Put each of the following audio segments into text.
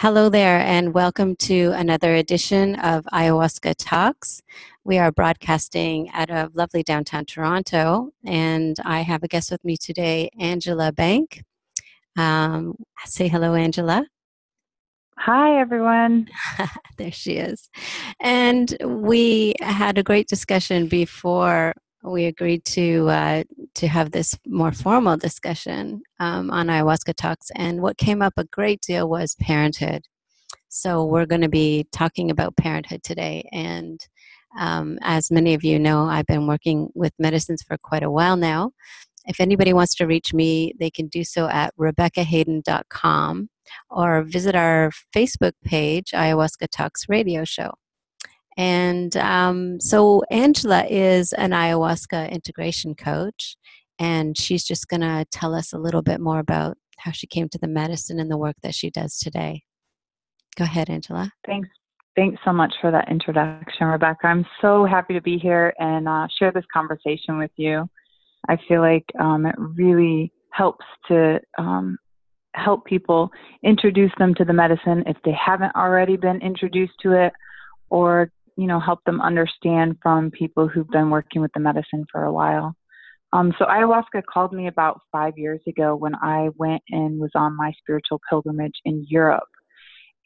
Hello there, and welcome to another edition of Ayahuasca Talks. We are broadcasting out of lovely downtown Toronto, and I have a guest with me today, Angela Bank. Um, say hello, Angela. Hi, everyone. there she is. And we had a great discussion before we agreed to uh, to have this more formal discussion um, on ayahuasca talks. And what came up a great deal was parenthood. So we're going to be talking about parenthood today. And um, as many of you know, I've been working with medicines for quite a while now. If anybody wants to reach me, they can do so at RebeccaHayden.com or visit our Facebook page, Ayahuasca Talks Radio Show. And um, so Angela is an ayahuasca integration coach, and she's just going to tell us a little bit more about how she came to the medicine and the work that she does today. Go ahead, Angela. Thanks. Thanks so much for that introduction, Rebecca. I'm so happy to be here and uh, share this conversation with you. I feel like um, it really helps to um, help people introduce them to the medicine if they haven't already been introduced to it, or you know, help them understand from people who've been working with the medicine for a while. Um, so ayahuasca called me about five years ago when I went and was on my spiritual pilgrimage in Europe.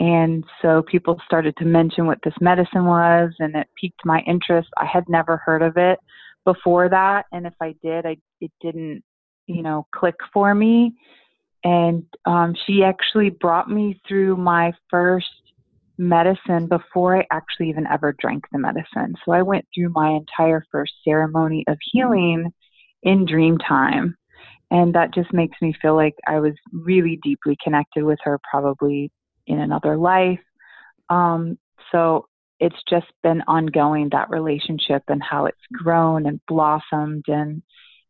And so people started to mention what this medicine was, and it piqued my interest. I had never heard of it before that, and if I did, I it didn't, you know, click for me. And um, she actually brought me through my first medicine before I actually even ever drank the medicine. So I went through my entire first ceremony of healing in dream time. And that just makes me feel like I was really deeply connected with her, probably in another life. Um, so it's just been ongoing, that relationship and how it's grown and blossomed and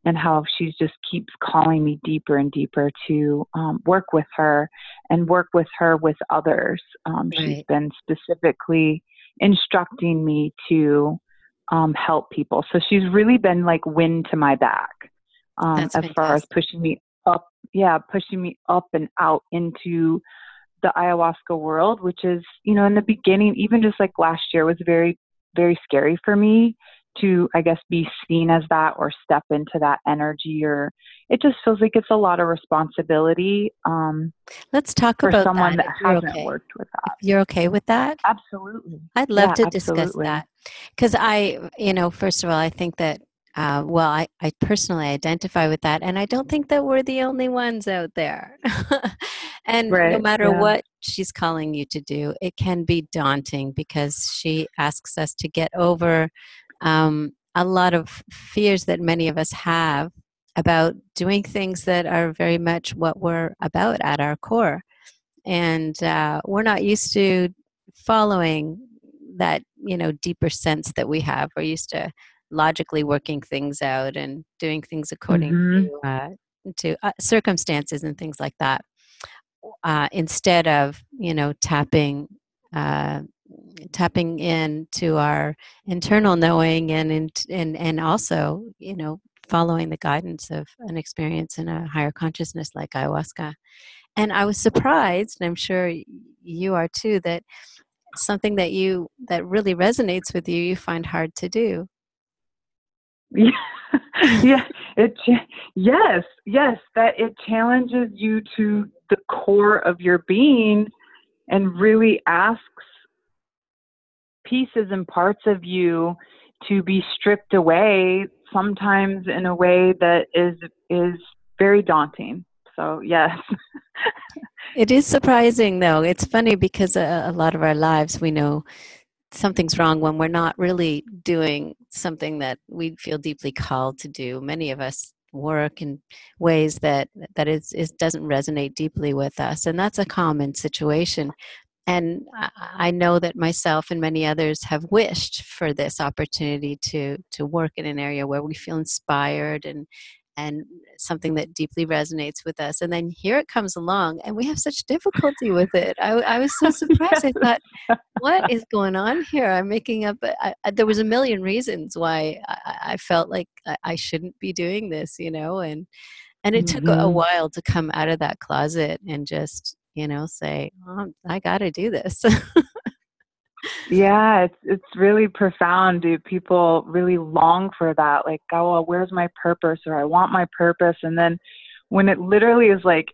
and how she just keeps calling me deeper and deeper to um, work with her and work with her with others. Um, right. She's been specifically instructing me to um, help people. So she's really been like wind to my back um, as fantastic. far as pushing me up. Yeah, pushing me up and out into the ayahuasca world, which is, you know, in the beginning, even just like last year, was very, very scary for me to i guess be seen as that or step into that energy or it just feels like it's a lot of responsibility um let's talk for about someone that, that hasn't okay. worked with that if you're okay with that absolutely i'd love yeah, to discuss absolutely. that because i you know first of all i think that uh, well, I, I personally identify with that, and I don't think that we're the only ones out there. and right, no matter yeah. what she's calling you to do, it can be daunting because she asks us to get over um, a lot of fears that many of us have about doing things that are very much what we're about at our core. And uh, we're not used to following that, you know, deeper sense that we have. We're used to logically working things out and doing things according mm-hmm. to, uh, to uh, circumstances and things like that. Uh, instead of, you know, tapping uh, tapping into our internal knowing and and and also you know following the guidance of an experience in a higher consciousness like ayahuasca. And i was surprised and i'm sure you are too that something that you that really resonates with you you find hard to do. Yeah. Yeah it yes yes that it challenges you to the core of your being and really asks pieces and parts of you to be stripped away sometimes in a way that is is very daunting. So yes. It is surprising though. It's funny because a, a, lot of our lives we know something's wrong when we're not really doing something that we feel deeply called to do. Many of us work in ways that that is, is doesn't resonate deeply with us and that's a common situation and I know that myself and many others have wished for this opportunity to to work in an area where we feel inspired and and something that deeply resonates with us. And then here it comes along, and we have such difficulty with it. I, I was so surprised. I thought, what is going on here? I'm making up. I, I, there was a million reasons why I, felt like I, shouldn't be doing this, you know, and and it mm-hmm. took a, mm-hmm. while to come out of that closet and just you know, say, oh, I got to do this. yeah, it's it's really profound. Do people really long for that? Like, oh, well, where's my purpose? Or I want my purpose, and then when it literally is like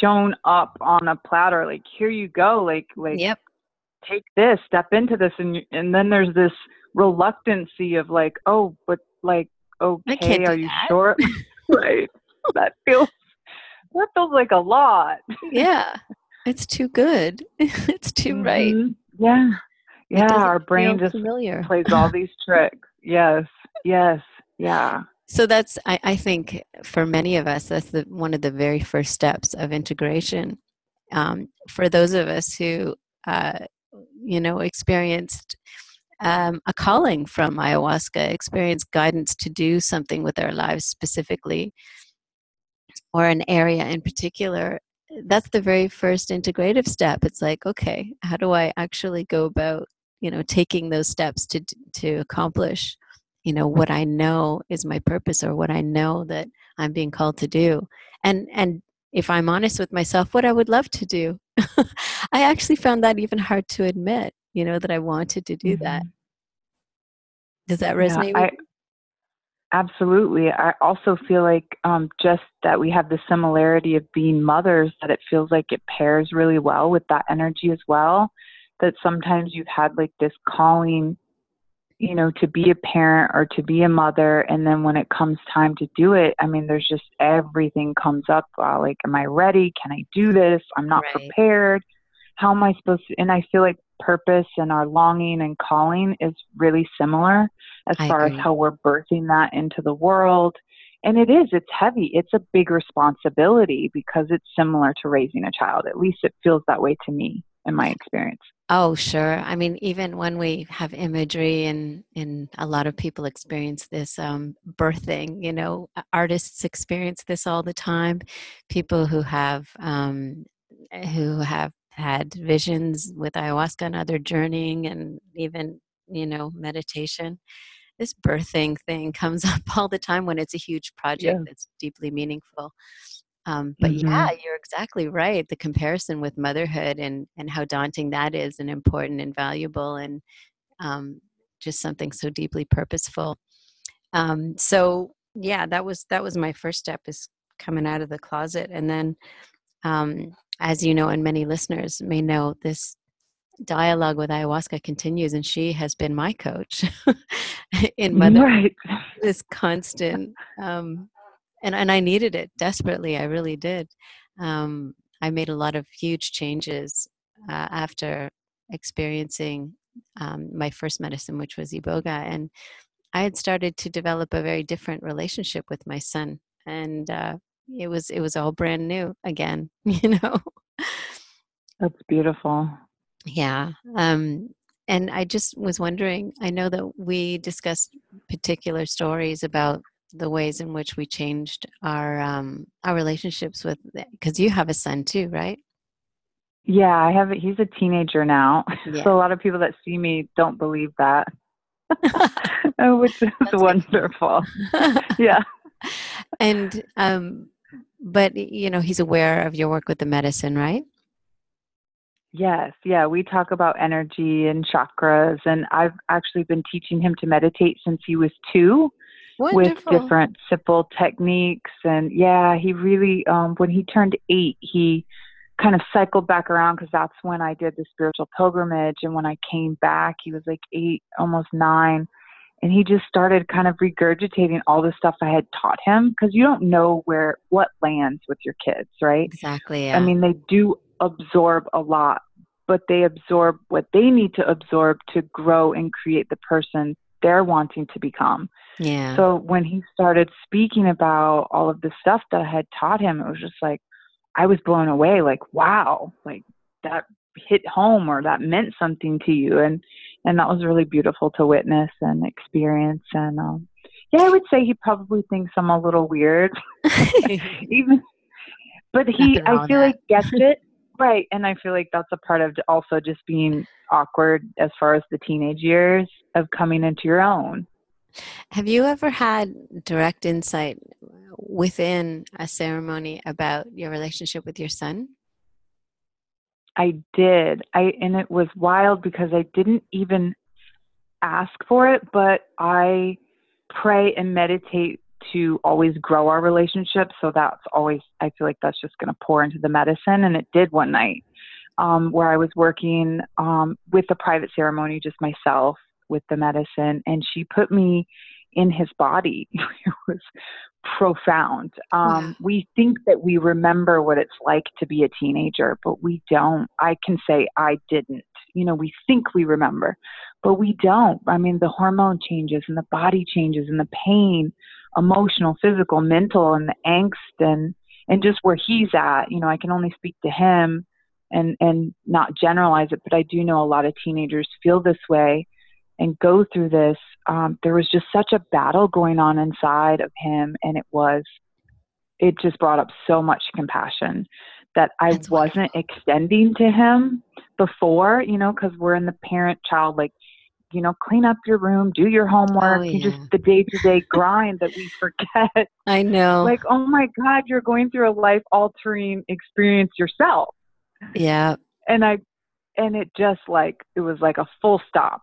shown up on a platter, like here you go, like like yep. take this, step into this, and and then there's this reluctancy of like, oh, but like, okay, are you that. sure? right. That feels that feels like a lot. yeah. It's too good. it's too mm-hmm. right. Yeah. Yeah. Our brain just familiar. plays all these tricks. Yes. Yes. Yeah. So that's I, I think for many of us that's the one of the very first steps of integration. Um, for those of us who uh, you know experienced um, a calling from ayahuasca, experienced guidance to do something with our lives specifically, or an area in particular, that's the very first integrative step. It's like, okay, how do I actually go about, you know, taking those steps to to accomplish, you know, what I know is my purpose or what I know that I'm being called to do. And and if I'm honest with myself, what I would love to do. I actually found that even hard to admit, you know, that I wanted to do mm-hmm. that. Does that resonate yeah, I, Absolutely. I also feel like um, just that we have the similarity of being mothers, that it feels like it pairs really well with that energy as well. That sometimes you've had like this calling, you know, to be a parent or to be a mother. And then when it comes time to do it, I mean, there's just everything comes up. Uh, like, am I ready? Can I do this? I'm not right. prepared. How am I supposed to? And I feel like purpose and our longing and calling is really similar as I far agree. as how we're birthing that into the world. And it is, it's heavy. It's a big responsibility because it's similar to raising a child. At least it feels that way to me in my experience. Oh, sure. I mean, even when we have imagery and, and a lot of people experience this um, birthing, you know, artists experience this all the time. People who have um, who have had visions with ayahuasca and other journeying and even you know meditation this birthing thing comes up all the time when it's a huge project yeah. that's deeply meaningful um, but mm-hmm. yeah you're exactly right the comparison with motherhood and and how daunting that is and important and valuable and um, just something so deeply purposeful um, so yeah that was that was my first step is coming out of the closet and then um, as you know, and many listeners may know, this dialogue with ayahuasca continues, and she has been my coach in mother. Right. This constant, um, and and I needed it desperately. I really did. Um, I made a lot of huge changes uh, after experiencing um, my first medicine, which was iboga, and I had started to develop a very different relationship with my son, and uh, it was it was all brand new again you know that's beautiful yeah um and i just was wondering i know that we discussed particular stories about the ways in which we changed our um our relationships with because you have a son too right? Yeah i have he's a teenager now. Yeah. so a lot of people that see me don't believe that. Which is That's wonderful. Yeah. And um but you know he's aware of your work with the medicine right yes yeah we talk about energy and chakras and i've actually been teaching him to meditate since he was two Wonderful. with different simple techniques and yeah he really um when he turned eight he kind of cycled back around because that's when i did the spiritual pilgrimage and when i came back he was like eight almost nine and he just started kind of regurgitating all the stuff I had taught him because you don't know where what lands with your kids, right? Exactly. Yeah. I mean, they do absorb a lot, but they absorb what they need to absorb to grow and create the person they're wanting to become. Yeah. So when he started speaking about all of the stuff that I had taught him, it was just like I was blown away like wow, like that hit home or that meant something to you. And and that was really beautiful to witness and experience. And um yeah i would say he probably thinks i'm a little weird. Even but he i feel like gets it right and i feel like that's a part of also just being awkward as far as the teenage years of coming into your own have you ever had direct insight within a ceremony about your relationship with your son I did. I and it was wild because I didn't even ask for it, but I pray and meditate to always grow our relationship. So that's always I feel like that's just going to pour into the medicine, and it did one night um, where I was working um, with the private ceremony, just myself with the medicine, and she put me in his body. it was profound. Um, yeah. We think that we remember what it's like to be a teenager, but we don't. I can say I didn't. You know, we think we remember, but we don't. I mean, the hormone changes and the body changes and the pain, emotional, physical, mental, and the angst and and just where he's at. You know, I can only speak to him and and not generalize it, but I do know a lot of teenagers feel this way and go through this, um, there was just such a battle going on inside of him, and it was, it just brought up so much compassion that I That's wasn't wonderful. extending to him before, you know, because we're in the parent child, like, you know, clean up your room, do your homework, oh, yeah. just the day to day grind that we forget. I know. Like, oh my God, you're going through a life altering experience yourself. Yeah. And I, and it just like, it was like a full stop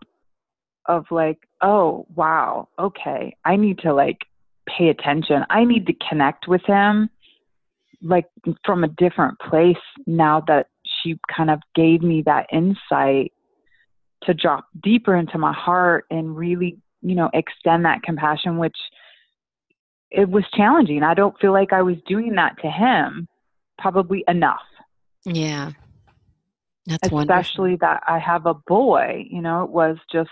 of like, oh, wow, okay, I need to like pay attention. I need to connect with him like from a different place now that she kind of gave me that insight to drop deeper into my heart and really, you know, extend that compassion, which it was challenging. I don't feel like I was doing that to him probably enough. Yeah. That's especially wonderful. that I have a boy, you know, it was just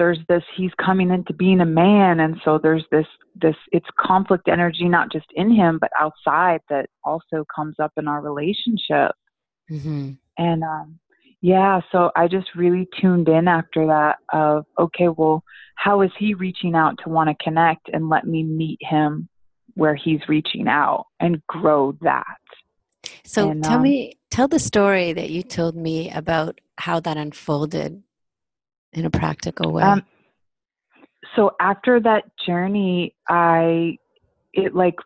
there's this he's coming into being a man and so there's this this it's conflict energy not just in him but outside that also comes up in our relationship mm-hmm. and um yeah so i just really tuned in after that of okay well how is he reaching out to want to connect and let me meet him where he's reaching out and grow that so and, tell um, me tell the story that you told me about how that unfolded in a practical way? Um, so after that journey, I it like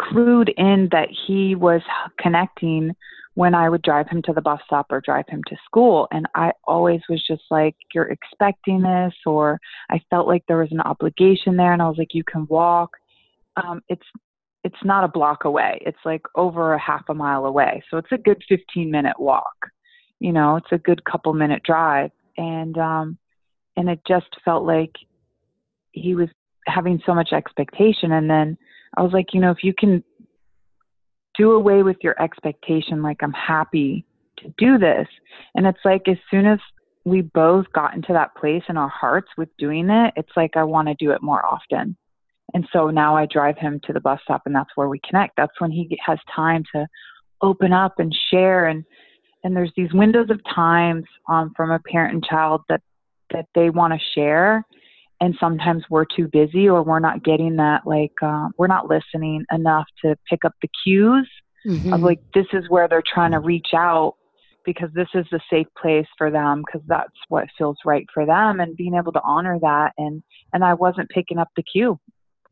clued in that he was connecting when I would drive him to the bus stop or drive him to school. And I always was just like, You're expecting this, or I felt like there was an obligation there. And I was like, You can walk. Um, it's it's not a block away. It's like over a half a mile away. So it's a good 15 minute walk. You know, it's a good couple minute drive. And um, and it just felt like he was having so much expectation and then i was like you know if you can do away with your expectation like i'm happy to do this. And it's like as soon as we both got into that place in our hearts with doing it it's like i want to do it more often. And so now i drive him to the bus stop and that's where we connect. That's when he has time to open up and share. And and there's these windows of times um, from a parent and child that that they want to share and sometimes we're too busy or we're not getting that like uh, we're not listening enough to pick up the cues mm-hmm. of like this is where they're trying to reach out because this is the safe place for them because that's what feels right for them and being able to honor that and and I wasn't picking up the cue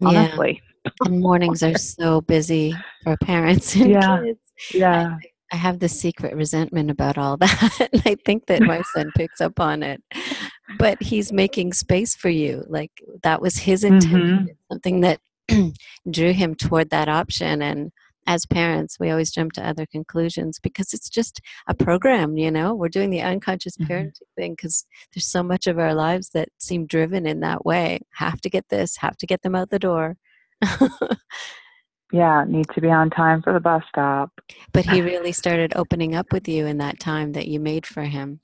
honestly yeah. and mornings are so busy for parents and yeah. kids yeah I, I have this secret resentment about all that and I think that my son picks up on it but he's making space for you like that was his intention. Mm-hmm. something that drew him toward that option and as parents we always jump to other conclusions because it's just a program you know? We're doing the unconscious mm-hmm. parenting thing because there's so much of our lives that seem driven in that way. Have to get this have to get them out the door. Yeah need to be on time for the bus stop. But he really started opening up with you in that time that you made for him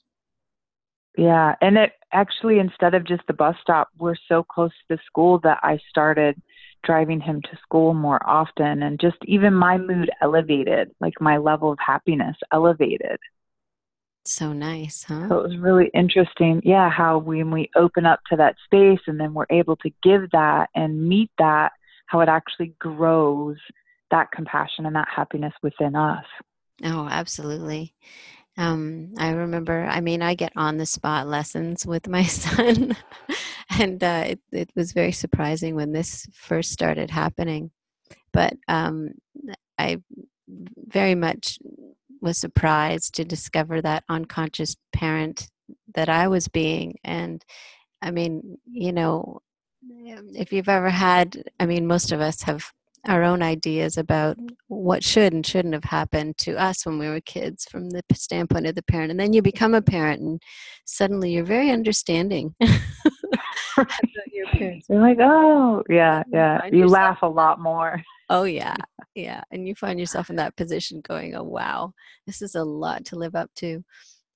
yeah, and it actually instead of just the bus stop, we're so close to the school that I started driving him to school more often and just even my mood elevated, like my level of happiness elevated. So nice, huh? So it was really interesting. Yeah, how when we open up to that space and then we're able to give that and meet that, how it actually grows that compassion and that happiness within us. Oh, absolutely. Um, I remember, I mean, I get on the spot lessons with my son, and uh, it, it, was very surprising when this first started happening. But um, I very much was surprised to discover that unconscious parent that I was being. And I mean, you know, if you've ever had, I mean, most of us have our own ideas about what should and shouldn't have happened to us when we were kids from the standpoint of the parent. And then you become a parent and suddenly you're very understanding. your parents. You're like, oh, yeah, yeah. You, you laugh a lot more. Oh, yeah, yeah. And you find yourself in that position going, oh, wow, this is a lot to live up to.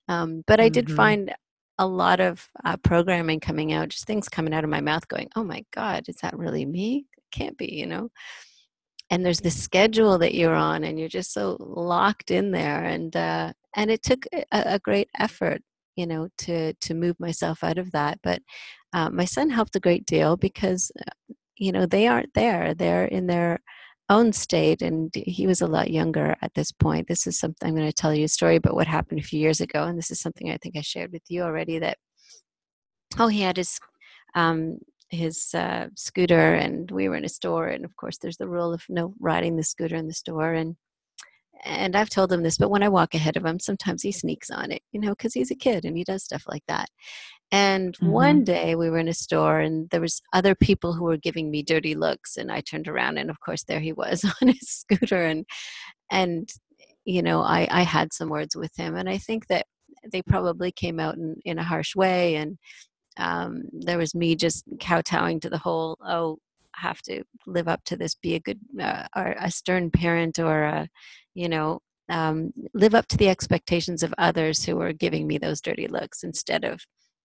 Um, but I did mm-hmm. find a lot of uh, programming coming out, just things coming out of my mouth going, oh my God, is that really me? It can't be, you know? And there's this schedule that you're on, and you're just so locked in there. And, uh, and it took a, a great effort, you know, to, to move myself out of that. But uh, my son helped a great deal because, uh, you know, they aren't there. They're in their own state, and he was a lot younger at this point. This is something I'm going to tell you a story about what happened a few years ago, and this is something I think I shared with you already. That oh, he had his um, his uh, scooter, and we were in a store, and of course, there's the rule of no riding the scooter in the store, and and I've told him this, but when I walk ahead of him, sometimes he sneaks on it, you know, because he's a kid and he does stuff like that. And mm-hmm. one day we were in a store and there was other people who were giving me dirty looks and I turned around and of course there he was on his scooter and and you know I I had some words with him and I think that they probably came out in, in a harsh way and um, there was me just kowtowing to the whole oh have to live up to this be a good uh, or a stern parent or a you know um, live up to the expectations of others who were giving me those dirty looks instead of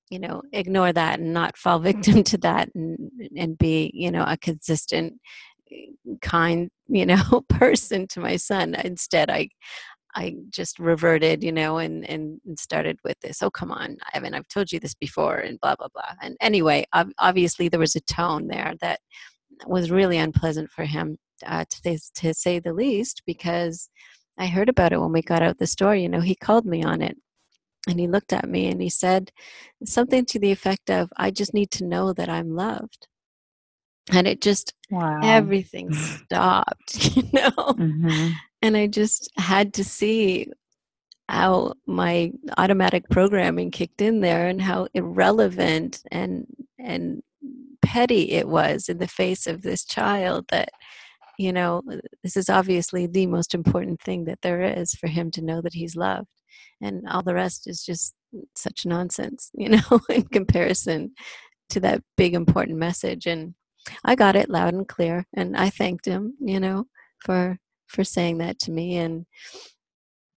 you know ignore that and not fall victim to that and and be you know a consistent kind you know person to my son. Instead i i just reverted you know and and started with this oh come on evan i've told you this before and blah blah blah and anyway obviously there was a tone there that was really unpleasant for him uh, to, to say the least because i heard about it when we got out the store you know he called me on it and he looked at me and he said something to the effect of, I just need to know that I'm loved. And it just, wow. everything stopped, you know? Mm-hmm. And I just had to see how my automatic programming kicked in there and how irrelevant and and petty it was in the face of this child that you know this is obviously the most important thing that there is for him to know that he's loved. And all the rest is just such nonsense you know in comparison to that big important message. And i got it loud and clear and i thanked him you know for for saying that to me and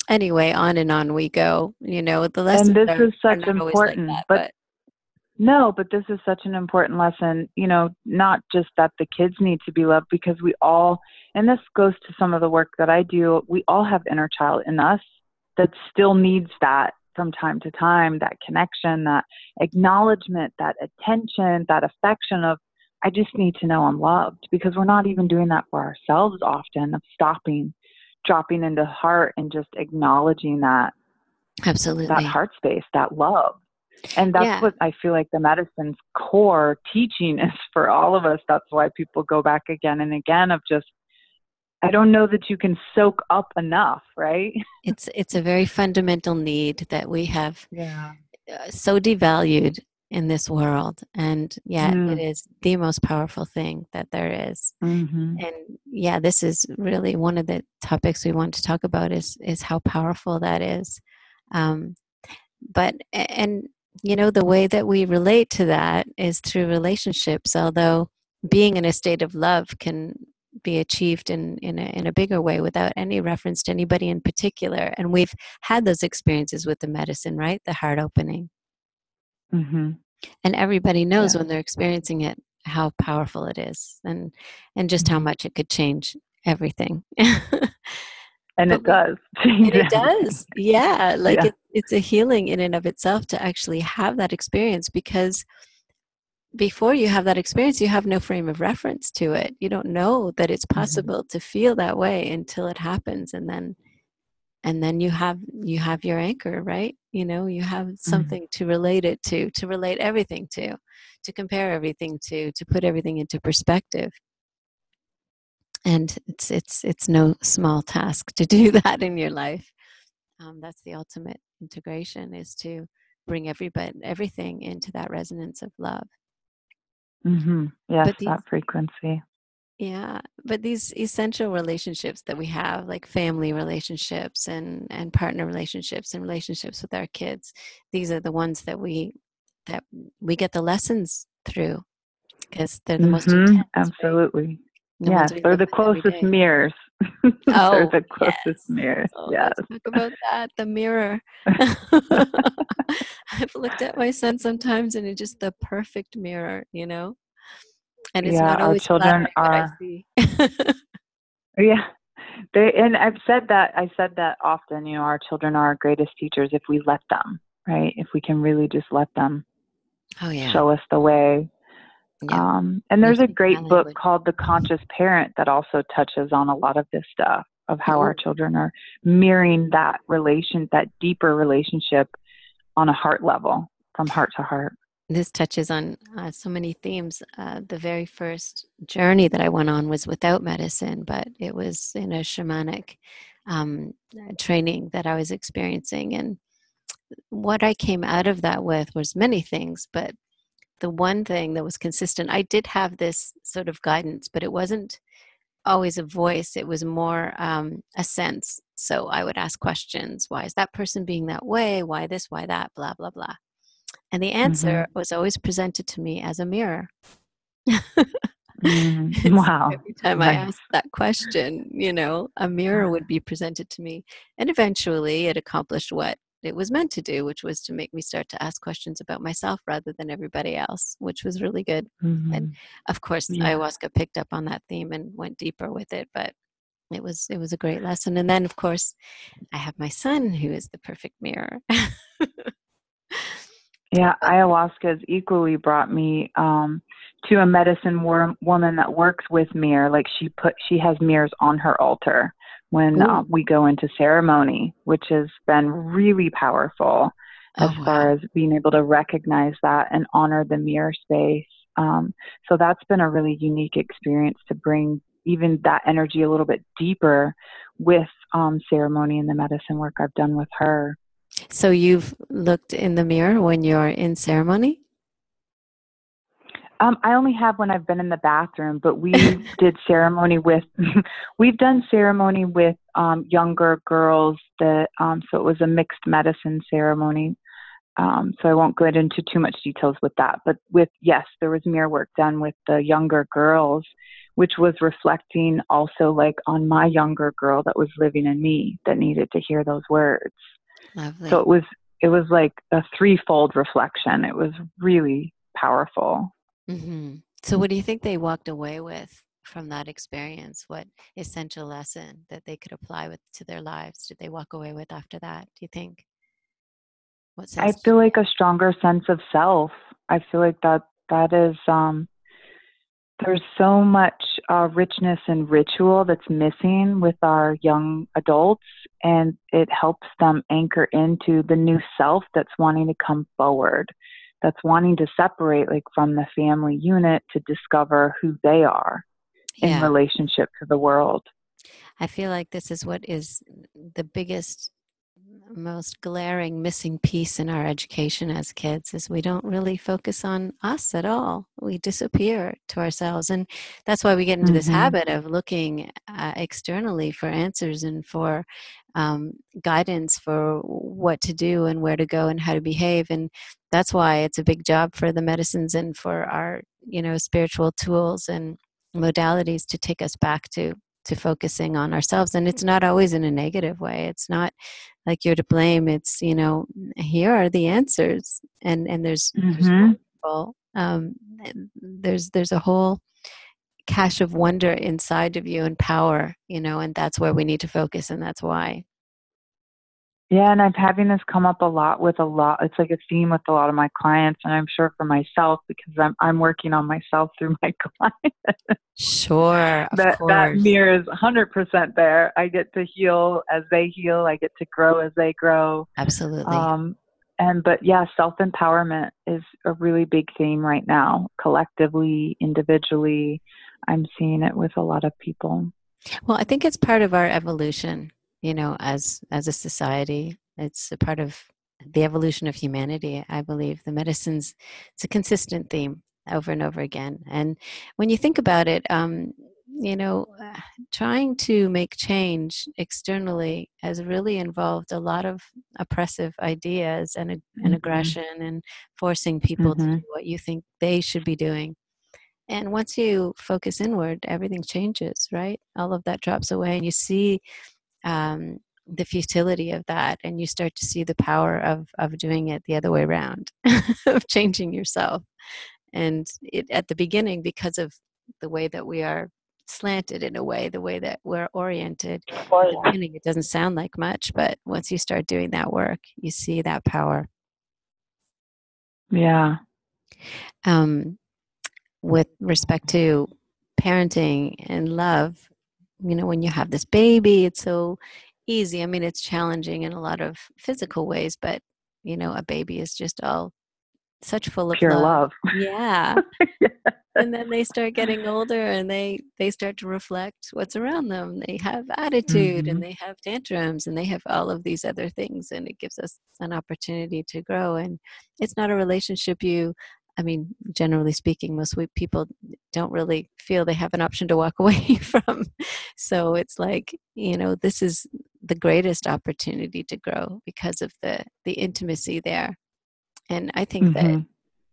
anyway on and on we go you know the lesson and this is such important like that, but, but no, but this is such an important lesson, you know, not just that the kids need to be loved because we all, and this goes to some of the work that I do, we all have inner child in us that still needs that from time to time that connection, that acknowledgement, that attention, that affection of, I just need to know I'm loved because we're not even doing that for ourselves often, of stopping, dropping into heart and just acknowledging that. Absolutely. That heart space, that love. And that's yeah. what I feel like the medicine's core teaching is for all of us. That's why people go back again and again of just I don't know that you can soak up enough, right? It's it's a very fundamental need that we have yeah. Uh, so devalued in this world and yet mm. it is the most powerful thing that there is. Mm-hmm. and yeah this is really one of the topics we want to talk about is is how powerful that is um, but and you know the way that we relate to that is through relationships although being in a state of love can be achieved in in a, in a bigger way without any reference to anybody in particular and we've had those experiences with the medicine right the heart opening mm-hmm. and everybody knows yeah. when they're experiencing it how powerful it is and and just how mm-hmm. much it could change everything and it does and it does yeah like yeah. It, it's a healing in and of itself to actually have that experience because before you have that experience, you have no frame of reference to it. You don't know that it's mm-hmm. possible mm-hmm. to feel that way until it happens, and then, and then you have you have your anchor, right? You know, you have mm-hmm. something mm-hmm. to relate it to, to relate everything to, to compare everything to, to put everything into perspective. And it's it's it's no small task to do that in your life. um, that's the ultimate integration is to bring everybody everything into that resonance of love mm-hmm. yes these, that frequency yeah but these essential relationships that we have like family relationships and and partner relationships and relationships with our kids these are the ones that we that we get the lessons through because they're the mm-hmm. most intense, absolutely right? The yes, they're the closest mirrors. oh, they're the closest yes. mirrors. Oh, yes. talk about that. The mirror. I've looked at my son sometimes and it's just the perfect mirror, you know? And it's yeah, not always our children are. yeah. They and I've said that I said that often, you know, our children are our greatest teachers if we let them, right? If we can really just let them oh, yeah. show us the way. Um, and there's a great book called The Conscious Parent that also touches on a lot of this stuff of how our children are mirroring that relation, that deeper relationship on a heart level, from heart to heart. This touches on uh, so many themes. Uh, the very first journey that I went on was without medicine, but it was in a shamanic um, training that I was experiencing. And what I came out of that with was many things, but the one thing that was consistent i did have this sort of guidance but it wasn't always a voice. It was more um, a sense. So i would ask questions. Why is that person being that way? Why this? Why that? Blah blah blah and the answer mm-hmm. was always presented to me as a mirror mm, wow every time i asked that question you know a mirror would be presented to me and eventually it accomplished what it was meant to do, which was to make me start to ask questions about myself rather than everybody else, which was really good. Mm-hmm. And of course, yeah. ayahuasca picked up on that theme and went deeper with it, but it was it was a great lesson. And then, of course, I have my son who is the perfect mirror. yeah, ayahuasca has equally brought me um, to a medicine wor- woman that works with mirror. Like she put, she has mirrors on her altar when uh, we go into ceremony, which has been really powerful oh, as far as being able to recognize that and honor the mirror space. Um, so that's been a really unique experience to bring even that energy a little bit deeper with um, ceremony and the medicine work I've done with her. So you've looked in the mirror when you're in ceremony? Um, I only have when I've been in the bathroom, but we did ceremony with, we've done ceremony with um, younger girls that, um, so it was a mixed medicine ceremony. Um, so I won't go into too much details with that, but with, yes, there was mirror work done with the younger girls, which was reflecting also like on my younger girl that was living in me that needed to hear those words. Lovely. So it was, it was like a threefold reflection. It was really powerful. Mm-hmm. So, what do you think they walked away with from that experience? What essential lesson that they could apply with to their lives did they walk away with after that? Do you think? What sense? I feel like a stronger sense of self. I feel like that that is um, there's so much uh, richness and ritual that's missing with our young adults, and it helps them anchor into the new self that's wanting to come forward that's wanting to separate like from the family unit to discover who they are yeah. in relationship to the world. I feel like this is what is the biggest most glaring missing piece in our education as kids is we don't really focus on us at all. We disappear to ourselves. And that's why we get into mm-hmm. this habit of looking uh, externally for answers and for um, guidance for what to do and where to go and how to behave. And that's why it's a big job for the medicines and for our you know spiritual tools and modalities to take us back to to focusing on ourselves. And it's not always in a negative way. It's not like you're to blame it's you know here are the answers and and there's, mm-hmm. there's um, there's there's a whole cache of wonder inside of you and power you know and that's where we need to focus and that's why yeah, and I'm having this come up a lot with a lot. It's like a theme with a lot of my clients, and I'm sure for myself because I'm I'm working on myself through my clients. Sure, that course. that mirror is 100% there. I get to heal as they heal. I get to grow as they grow. Absolutely. Um, and but yeah, self empowerment is a really big theme right now, collectively, individually. I'm seeing it with a lot of people. Well, I think it's part of our evolution you know, as as a society. It's a part of the evolution of humanity, I believe. The medicines, it's a consistent theme over and over again. And when you think about it, um, you know, uh, trying to make change externally has really involved a lot of oppressive ideas and, mm-hmm. and aggression and forcing people mm-hmm. to do what you think they should be doing. And once you focus inward, everything changes, right? All of that drops away, and you see um, the futility of that, and you start to see the power of of doing it the other way around, of changing yourself. And it, at the beginning, because of the way that we are slanted in a way, the way that we're oriented. Beginning, it doesn't sound like much, but once you start doing that work, you see that power. Yeah. Um, with respect to parenting and love, you know, when you have this baby, it's so easy. I mean, it's challenging in a lot of physical ways, but you know, a baby is just all such full of pure love. love. Yeah. yeah. And then they start getting older and they they start to reflect what's around them. They have attitude mm-hmm. and they have tantrums and they have all of these other things and it gives us an opportunity to grow and it's not a relationship you I mean, generally speaking, most people don't really feel they have an option to walk away from. So it's like, you know, this is the greatest opportunity to grow because of the the intimacy there and I think mm-hmm. that,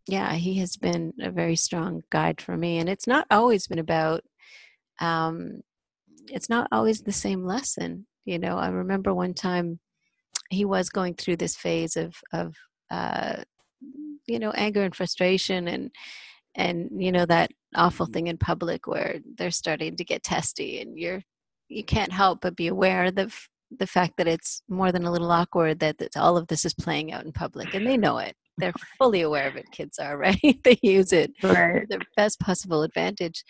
yeah, he has been a very strong guide for me. And it's not always been about, um, it's not always the same lesson. You know, I remember one time he was going through this phase of, of, uh, you know, anger and frustration and, and you know that awful mm-hmm. thing in public where they're starting to get testy and you're you can't help but be aware that the fact that it's more than a little awkward that, that all of this is playing out in public and they know it. They're fully aware of it kids are right? They use it right. the best possible advantage.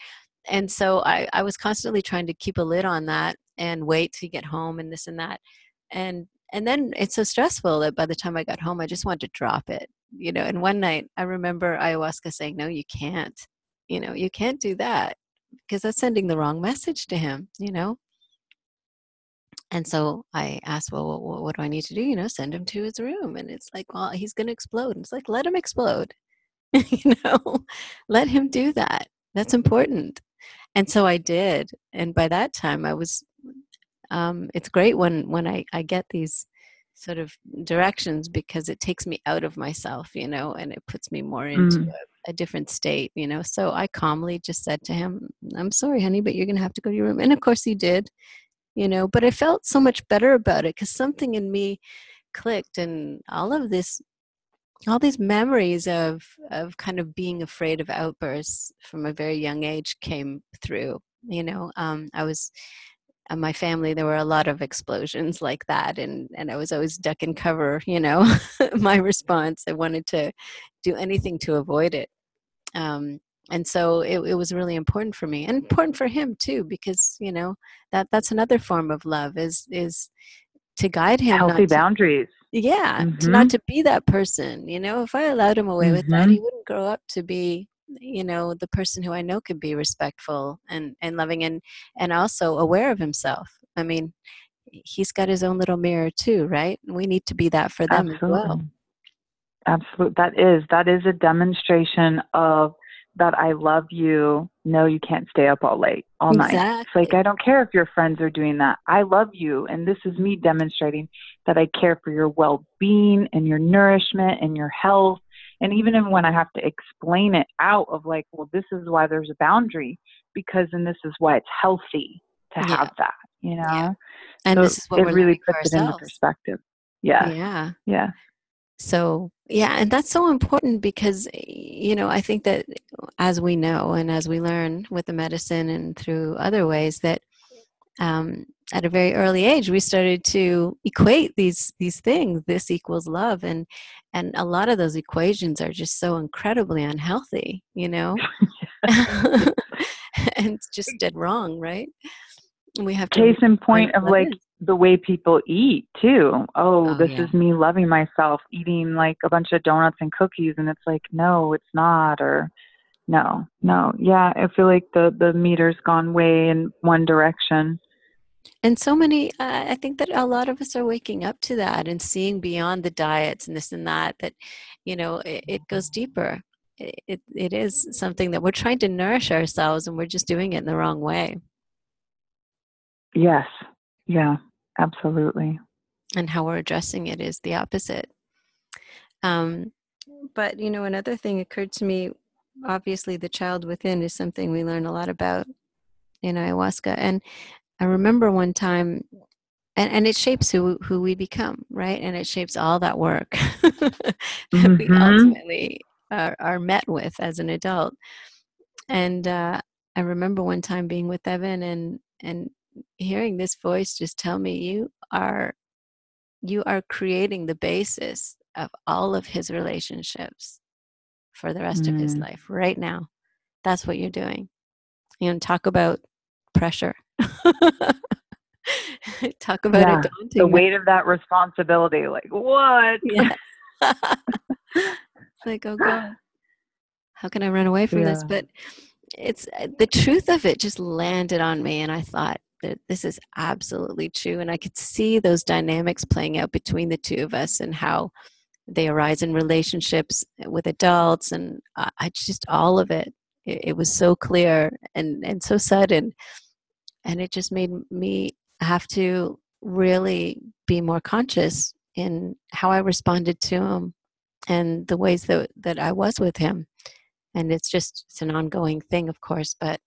And so I, I was constantly trying to keep a lid on that and wait to get home and this and that. And and then it's so stressful that by the time i got home i just wanted to drop it you know and one night i remember ayahuasca saying no you can't you know you can't do that because that's sending the wrong message to him you know and so I asked, well, what, what, do I need to do? You know, send him to his room. And it's like, well, he's going to explode. And it's like, let him explode. you know, let him do that. That's important. And so I did. And by that time, I was, um, it's great when, when I, I get these sort of directions because it takes me out of myself, you know, and it puts me more into mm. a, a, different state, you know. So I calmly just said to him, I'm sorry, honey, but you're going to have to go to your room. And of course he did you know but i felt so much better about it because something in me clicked and all of this all these memories of of kind of being afraid of outbursts from a very young age came through you know um, i was in uh, my family there were a lot of explosions like that and and i was always duck and cover you know my response i wanted to do anything to avoid it um, and so it, it was really important for me and important for him too because you know that that's another form of love is is to guide him healthy boundaries yeah mm-hmm. to not to be that person you know if i allowed him away mm-hmm. with that he mm-hmm. wouldn't grow up to be you know the person who i know could be respectful and and loving and and also aware of himself i mean he's got his own little mirror too right we need to be that for them Absolutely. as well Absolutely. That is that is a demonstration of that I love you. No, you can't stay up all late, all exactly. night. It's like, I don't care if your friends are doing that. I love you. And this is me demonstrating that I care for your well being and your nourishment and your health. And even when I have to explain it out of like, well, this is why there's a boundary, because then this is why it's healthy to yeah. have that, you know? Yeah. And so this is what it really puts it into perspective. Yeah. Yeah. Yeah so yeah and that's so important because you know i think that as we know and as we learn with the medicine and through other ways that um, at a very early age we started to equate these these things this equals love and and a lot of those equations are just so incredibly unhealthy you know and it's just dead wrong right we have to case in point of like the way people eat too. Oh, oh this yeah. is me loving myself, eating like a bunch of donuts and cookies, and it's like, no, it's not, or no, no, yeah. I feel like the the meter's gone way in one direction. And so many uh, i think that a lot of us are waking up to that and seeing beyond the diets and this and that that you know it, it goes deeper. It, it is something that we're trying to nourish ourselves and we're just doing it in the wrong way. Yes. Yeah absolutely. And how we're addressing it is the opposite. Um, but you know another thing occurred to me obviously the child within is something we learn a lot about in ayahuasca. And I remember one time, and, and it shapes who who we become, right? And it shapes all that work that mm-hmm. we ultimately are, are, met with as an adult. And uh, I remember one time being with Evan and and hearing this voice just tell me, "You are, you are creating the basis of all of his relationships for the rest mm. of his mm. life right now. That's what you're doing." You know, talk about pressure Talk about yeah, it daunting. The weight of that responsibility. Like, what? Yeah. like, oh God, how can I run away from yeah. this? But it's uh, the truth of it just landed on me, and I thought that this is absolutely true. And I could see those dynamics playing out between the two of us and how they arise in relationships with adults, and I just all of it. It, it was so clear and and so sudden and it just made me have to really be more conscious in how I responded to him and the ways that, that I was with him. And it's just it's an ongoing thing, of course, but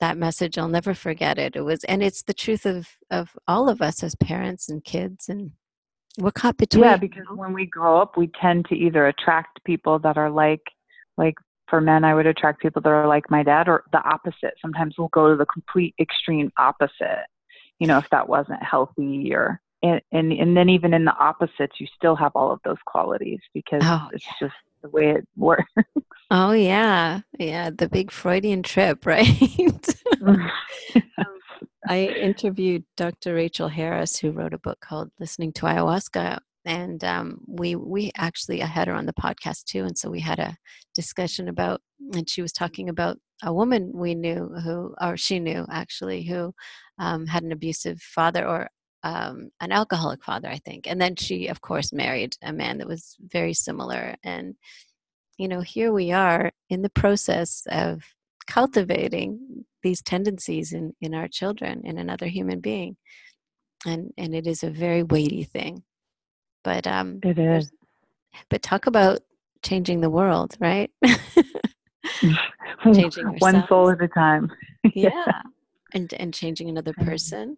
that message I'll never forget it. It was and it's the truth of of all of us as parents and kids and we're caught between. Yeah, because when we grow up we tend to either attract people that are like like for men, I would attract people that are like my dad or the opposite. Sometimes we'll go to the complete extreme opposite, you know, if that wasn't healthy or, and, and, and then even in the opposites, you still have all of those qualities because oh, it's yeah. just the way it works. Oh, yeah. Yeah. The big Freudian trip, right? um, I interviewed Dr. Rachel Harris, who wrote a book called Listening to Ayahuasca and um, we we actually I had her on the podcast too, and so we had a discussion about, and she was talking about a woman we knew who, or she knew actually, who um, had an abusive father or um, an alcoholic father, I think, and then she of course married a man that was very similar, and you know here we are in the process of cultivating these tendencies in in our children in another human being and and it is a very weighty thing but um, it is. But talk about changing the world, right? changing one soul at a time. yeah, and and changing another person.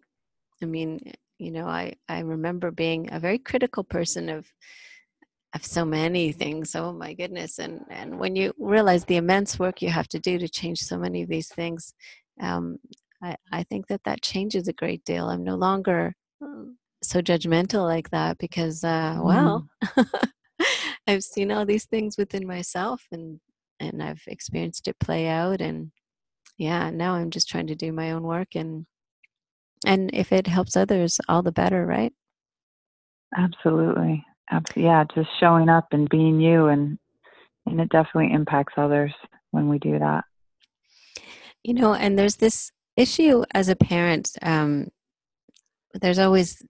I mean, you know, I I remember being a very critical person of of so many things. Oh my goodness! And and when you realize the immense work you have to do to change so many of these things, um, I I think that that changes a great deal. I'm no longer so judgmental like that because uh mm. well i've seen all these things within myself and and i've experienced it play out and yeah now i'm just trying to do my own work and and if it helps others all the better right? Absolutely. Yeah just showing up and being you and and it definitely impacts others when we do that. You know and there's this issue as a parent um there's always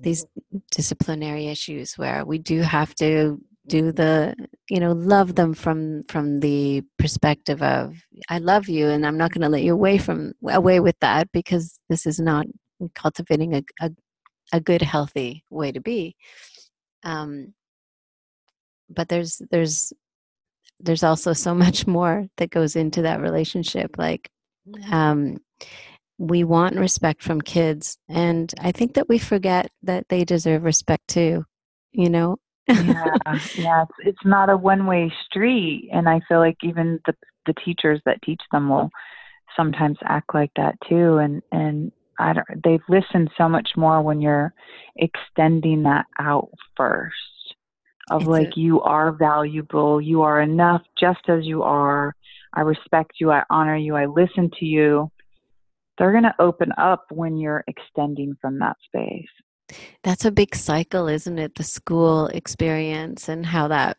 these disciplinary issues where we do have to do the you know love them from from the perspective of i love you and i'm not going to let you away from away with that because this is not cultivating a, a, a good healthy way to be. Um but there's there's there's also so much more that goes into that relationship like um we want respect from kids and i think that we forget that they deserve respect too you know? Yeah yeah it's, it's not a one way street and i feel like even the the teachers that teach them will sometimes act like that too and and i don't they've listened so much more when you're extending that out first of it's like a, you are valuable you are enough just as you are i respect you i honor you i listen to you they're going to open up when you're extending from that space. That's a big cycle, isn't it? The school experience and how that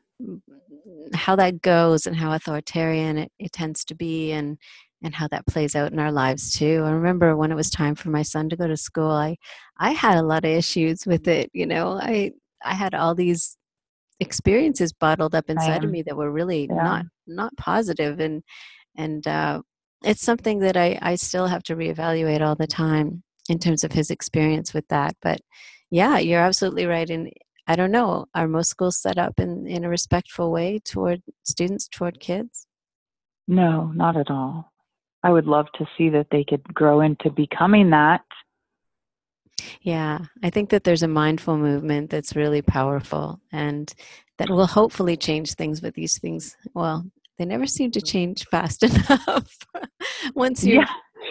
how that goes and how authoritarian it, it tends to be and and how that plays out in our lives too. I remember when it was time for my son to go to school, I I had a lot of issues with it, you know. I I had all these experiences bottled up inside of me that were really yeah. not not positive and and uh, it's something that I, I still have to reevaluate all the time in terms of his experience with that but yeah you're absolutely right and i don't know are most schools set up in, in a respectful way toward students toward kids? No not at all. I would love to see that they could grow into becoming that. Yeah, I think that there's a mindful movement that's really powerful and that will hopefully change things, but these things, well, they never seem to change fast enough. once you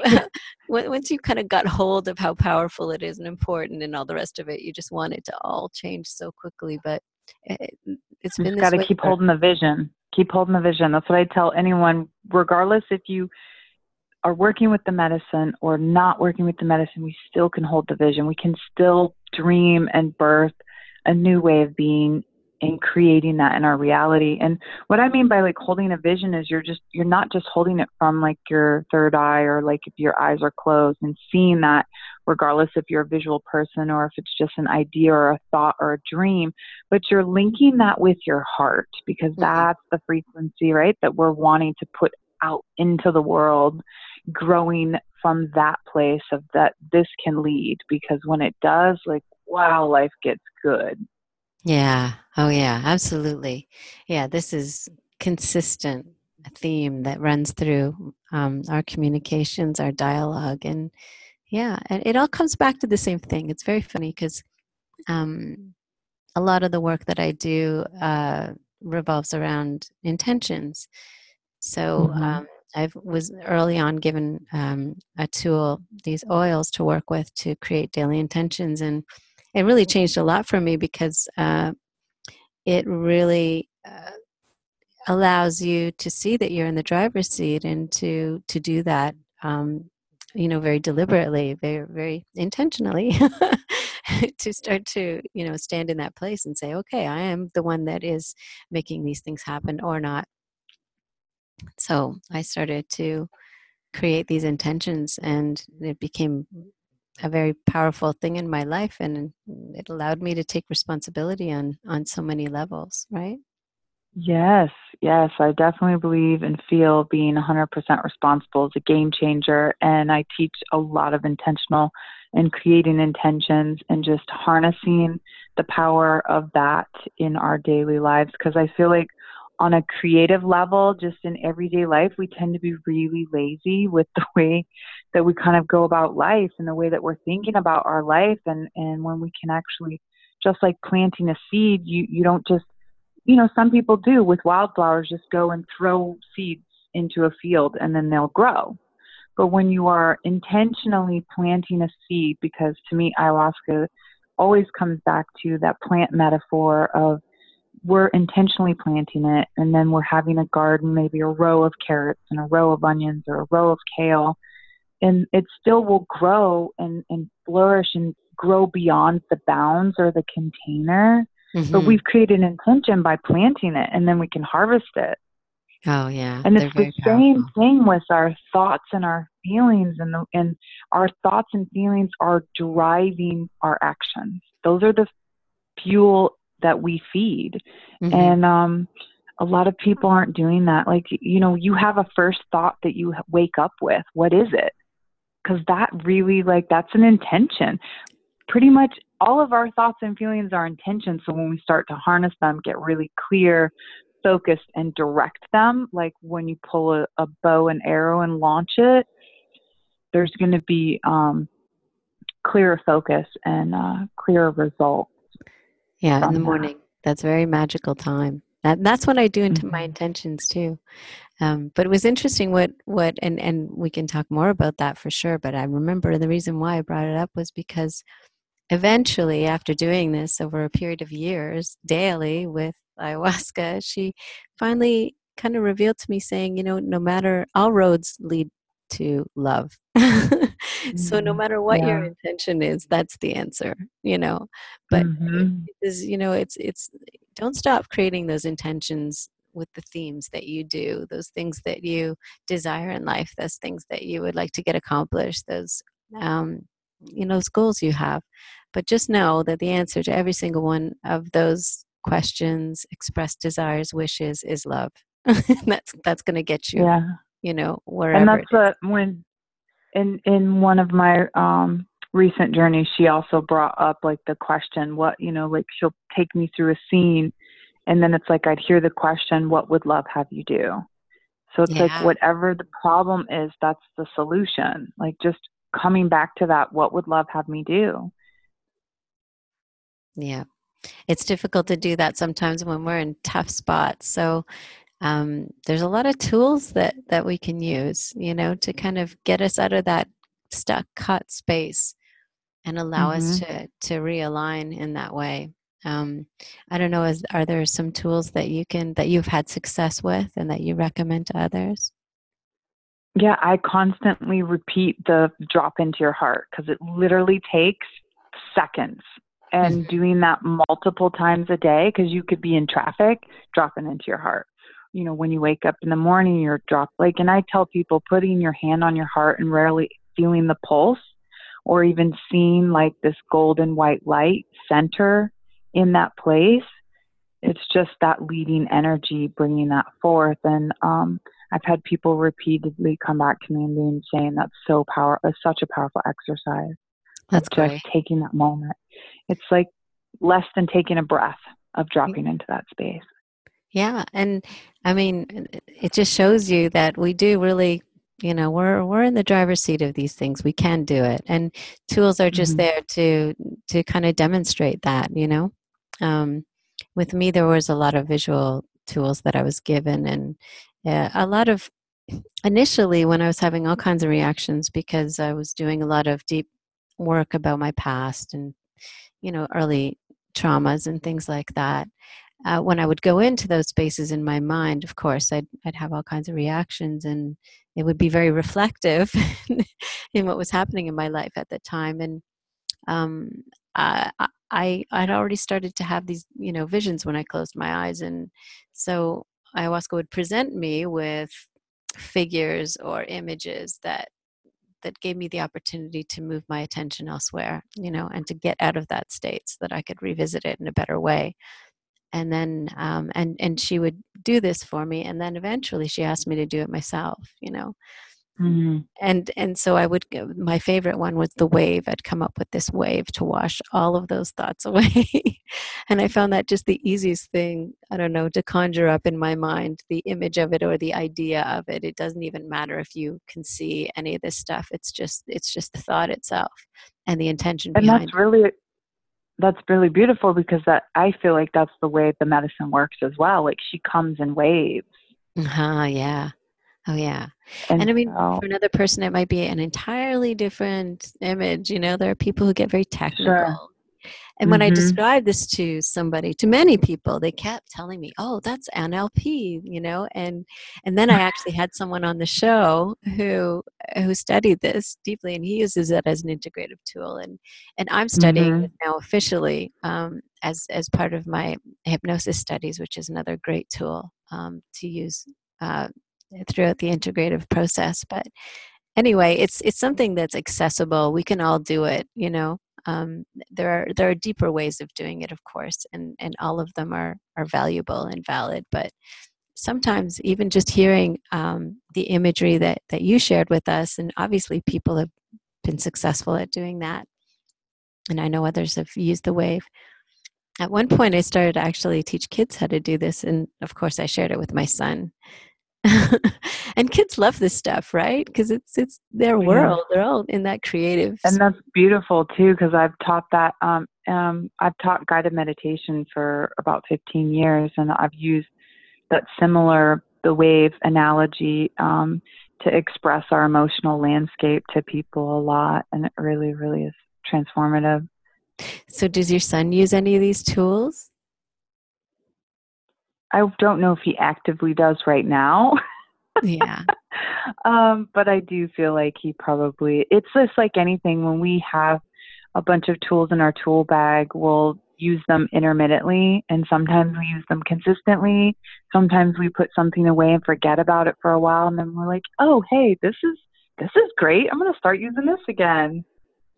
yeah. once you kind of got hold of how powerful it is and important and all the rest of it, you just want it to all change so quickly. But it, has been got to keep holding the vision. Keep holding the vision. That's what I tell anyone, regardless if you are working with the medicine or not working with the medicine, we still can hold the vision. We can still dream and birth a new way of being and creating that in our reality. And what I mean by like holding a vision is you're just you're not just holding it from like your third eye or like if your eyes are closed and seeing that regardless if you're a visual person or if it's just an idea or a thought or a dream, but you're linking that with your heart because mm-hmm. that's the frequency, right? That we're wanting to put out into the world growing from that place of that this can lead because when it does like wow life gets good yeah. Oh yeah. Absolutely. Yeah this is consistent theme that runs through um, our communications our dialogue and yeah and it all comes back to the same thing. It's very funny because um, a lot of the work that i do uh, revolves around intentions. So mm-hmm. um, I was early on given um, a tool, these oils to work with to create daily intentions, and it really changed a lot for me because uh, it really uh, allows you to see that you're in the driver's seat and to to do that, um, you know, very deliberately, very very intentionally. to start to you know stand in that place and say okay i am the one that is making these things happen or not so I started to create these intentions, and it became a very powerful thing in my life, and it allowed me to take responsibility on on so many levels. Right? Yes, yes, I definitely believe and feel being 100% responsible is a game changer, and I teach a lot of intentional and creating intentions and just harnessing the power of that in our daily lives because I feel like on a creative level, just in everyday life, we tend to be really lazy with the way that we kind of go about life and the way that we're thinking about our life. And, and when we can actually, just like planting a seed, you, you don't just, you know, some people do with wildflowers, just go and throw seeds into a field and then they'll grow. But when you are intentionally planting a seed, because to me, ayahuasca always comes back to that plant metaphor of we're intentionally planting it and then we're having a garden, maybe a row of carrots and a row of onions or a row of kale. And it still will grow and, and flourish and grow beyond the bounds or the container. Mm-hmm. But we've created an intention by planting it and then we can harvest it. Oh yeah. And it's the same thing with our thoughts and our feelings and the, and our thoughts and feelings are driving our actions. Those are the fuel that we feed. Mm-hmm. And um, a lot of people aren't doing that. Like, you know, you have a first thought that you wake up with. What is it? Because that really, like, that's an intention. Pretty much all of our thoughts and feelings are intentions. So when we start to harness them, get really clear, focused, and direct them, like when you pull a, a bow and arrow and launch it, there's going to be um, clearer focus and uh, clearer results. Yeah, in the morning. That. That's very magical time. That, that's what I do into mm-hmm. my intentions too. Um, but it was interesting what what and and we can talk more about that for sure. But I remember the reason why I brought it up was because eventually, after doing this over a period of years daily with ayahuasca, she finally kind of revealed to me saying, you know, no matter all roads lead to love. so no mm-hmm. matter what yeah. your intention is, that's the answer, you know. But mm-hmm. is you know, it's it's don't stop creating those intentions with the themes that you do, those things that you desire in life, those things that you would like to get accomplished, those um, you know those goals you have. But just know that the answer to every single one of those questions, expressed desires, wishes is love. that's that's going to get you, yeah. you know, wherever. And that's what when in in one of my um recent journeys, she also brought up like the question, what you know, like she'll take me through a scene, and then it's like I'd hear the question, what would love have you do? So it's yeah. like whatever the problem is, that's the solution. Like just coming back to that, what would love have me do? Yeah. It's difficult to do that sometimes when we're in tough spots. So um, there's a lot of tools that that we can use, you know, to kind of get us out of that stuck cut space and allow mm-hmm. us to to realign in that way. Um, I don't know. Is are there some tools that you can that you've had success with and that you recommend to others? Yeah, I constantly repeat the drop into your heart because it literally takes seconds. And doing that multiple times a day because you could be in traffic, dropping into your heart. You know, when you wake up in the morning, you're drop like, and I tell people putting your hand on your heart and rarely feeling the pulse or even seeing like this golden white light center in that place. It's just that leading energy bringing that forth. And um, I've had people repeatedly come back to me and saying that's so powerful, it's such a powerful exercise. That's just taking that moment. It's like less than taking a breath of dropping into that space. Yeah, and I mean, it just shows you that we do really you know we're we're in the driver's seat of these things we can do it and tools are just mm-hmm. there to to kind of demonstrate that you know um, with me there was a lot of visual tools that i was given and uh, a lot of initially when i was having all kinds of reactions because i was doing a lot of deep work about my past and you know early traumas and things like that uh, when I would go into those spaces in my mind, of course, I'd, I'd have all kinds of reactions and it would be very reflective in what was happening in my life at the time. And um, I, I, I'd already started to have these, you know, visions when I closed my eyes. And so ayahuasca would present me with figures or images that that gave me the opportunity to move my attention elsewhere you know and to get out of that state so that i could revisit it in a better way and then um, and and she would do this for me and then eventually she asked me to do it myself you know? Mm-hmm. and and so i would my favorite one was the wave. I'd come up with this wave to wash all of those thoughts away. And i found that just the easiest thing i don't know to conjure up in my mind the image of it or the idea of it. It doesn't even matter if you can see any of this stuff. It's just it's just the thought itself and the intention and behind that's really that's really beautiful because that I feel like that's the way the medicine works as well. Like she comes in waves. Uh-huh, yeah. Oh yeah. And, and I mean so, for another person it might be an entirely different image. You know, there are people who get very technical. Sure. And when mm-hmm. I described this to somebody, to many people, they kept telling me, "Oh, that's NLP," you know. And and then I actually had someone on the show who who studied this deeply, and he uses it as an integrative tool. And and I'm studying mm-hmm. it now officially um, as as part of my hypnosis studies, which is another great tool um, to use uh, throughout the integrative process. But anyway, it's it's something that's accessible. We can all do it, you know um, there are there are deeper ways of doing it, of course, and and all of them are are valuable and valid. But sometimes even just hearing um, the imagery that that you shared with us, and obviously people have been successful at doing that, and I know others have used the wave. At one point, I started to actually teach kids how to do this, and of course, I shared it with my son. and kids love this stuff, right? Because it's it's their world. Yeah. They're all in that creative. And that's beautiful too, because I've taught that. Um, um, I've taught guided meditation for about 15 years, and I've used that similar the wave analogy um, to express our emotional landscape to people a lot, and it really, really is transformative. So, does your son use any of these tools? I don't know if he actively does right now. Yeah. um, but I do feel like he probably, it's just like anything when we have a bunch of tools in our tool bag, we'll use them intermittently and sometimes we use them consistently. Sometimes we put something away and forget about it for a while and then we're like, "Oh, hey, this is this is great. I'm going to start using this again."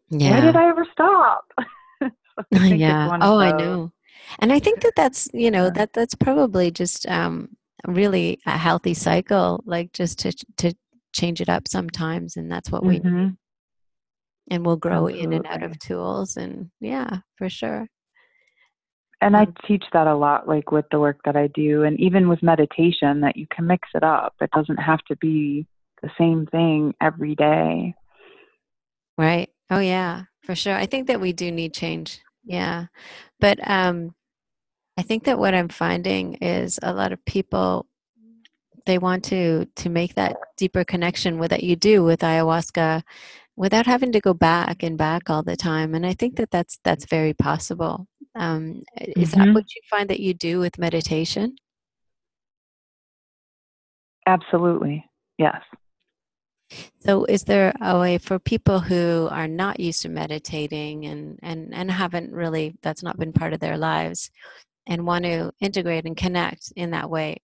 Yeah. Why did I ever stop? so yeah. Oh, I know. And I think that that's, you know, that that's probably just um really a healthy cycle like just to to change it up sometimes and that's what mm-hmm. we need and we'll grow Absolutely. in and out of tools and yeah for sure. And i teach that a lot like with the work that i do and even with meditation that you can mix it up. It doesn't have to be the same thing every day. Right. Oh yeah for sure. I think that we do need change yeah. But um i think that what i'm finding is a lot of people they want to to make that deeper connection with that you do with ayahuasca without having to go back and back all the time and i think that that's that's very possible. Um, is mm-hmm. that what you find that you do with meditation? Absolutely. Yes so is there a way for people who are not used to meditating and and and haven't really that's not been part of their lives and want to integrate and connect in that way